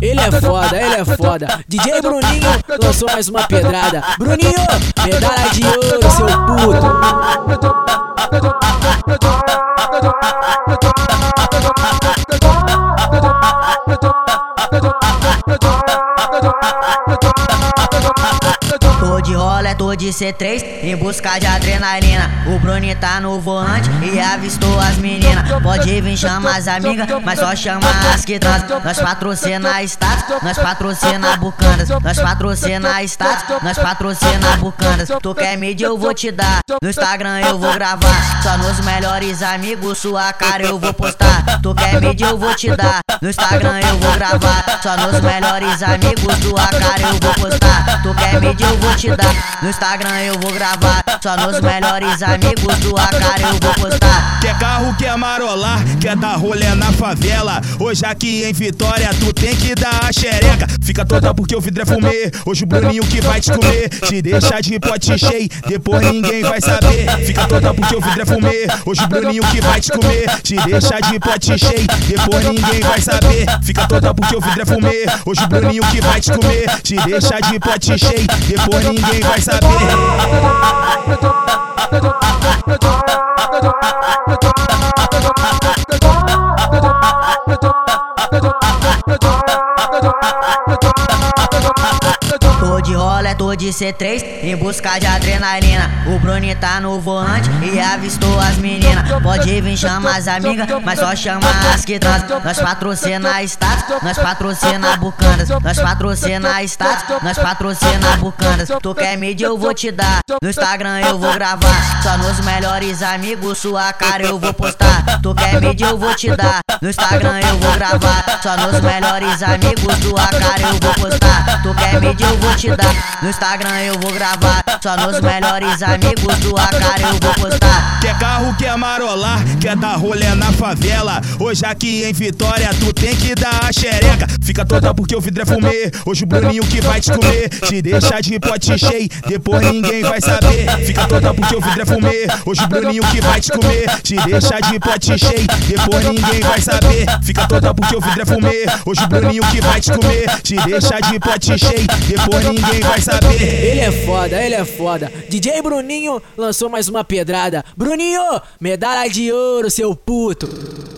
ele é foda, ele é foda. DJ Bruninho lançou mais uma pedrada. Bruninho, medalha de ouro, seu puto. De C3 em busca de adrenalina. O Bruni tá no volante e avistou as meninas. Pode vir chamar as amigas, mas só chama as que transam. Nós patrocina status, nós patrocina bucandas. Nós patrocina status, nós patrocina bucandas. Tu quer medir, eu vou te dar. No Instagram eu vou gravar. Só nos melhores amigos, sua cara eu vou postar. Tu quer medir, eu vou te dar. No Instagram eu vou gravar. Só nos melhores amigos, sua cara eu vou postar. Tu quer medir, eu vou te dar. No Instagram eu vou gravar. Só nos melhores amigos, sua cara eu vou postar. Quer carro, quer marolar, quer dar rolê na favela. Hoje aqui em Vitória tu tem que dar a xereca. Fica toda porque o vidro é fumê. Hoje o Bruninho que vai te comer. Te deixa de pote cheio, depois ninguém vai saber. Fica toda porque o vidro é fumê. Hoje o Bruninho que vai te comer. Te deixa de pote cheio, depois ninguém vai saber. Fica toda porque o vidro é fumê. Hoje o Bruninho que vai te comer. Te deixa de pote cheio, depois ninguém vai saber. de C3 em busca de adrenalina. O Bruni tá no volante e avistou as meninas. Pode vir chamar as amigas, mas só chama as que transam. Nós patrocina status, nós patrocina bucandas. Nós patrocina status, nós patrocina bucandas. Tu quer medir, eu vou te dar. No Instagram eu vou gravar. Só nos melhores amigos, sua cara eu vou postar. Tu quer medir, eu vou te dar. No Instagram eu vou gravar. Só nos melhores amigos, sua cara eu vou postar. Tu quer medir, eu vou te dar. No Instagram eu vou gravar. Só nos melhores amigos, sua cara eu vou postar. Quer carro, quer marolar, quer dar rolê na favela. Hoje aqui em Vitória tu tem que dar a xereca. Fica toda porque o vidro é fumê. Hoje o Bruninho que vai te comer. Te deixa de pote cheio, depois ninguém vai saber. Fica toda porque o vidro é fumê. Hoje o Bruninho que vai te comer. Te deixa de pote cheio, depois ninguém vai saber. Fica toda porque o vidro é fumê. Hoje o Bruninho que vai te comer. Te deixa de pote cheio, depois ninguém vai saber. Ele é foda, ele é foda. DJ Bruninho lançou mais uma pedrada. Bruninho, medalha de ouro, seu puto.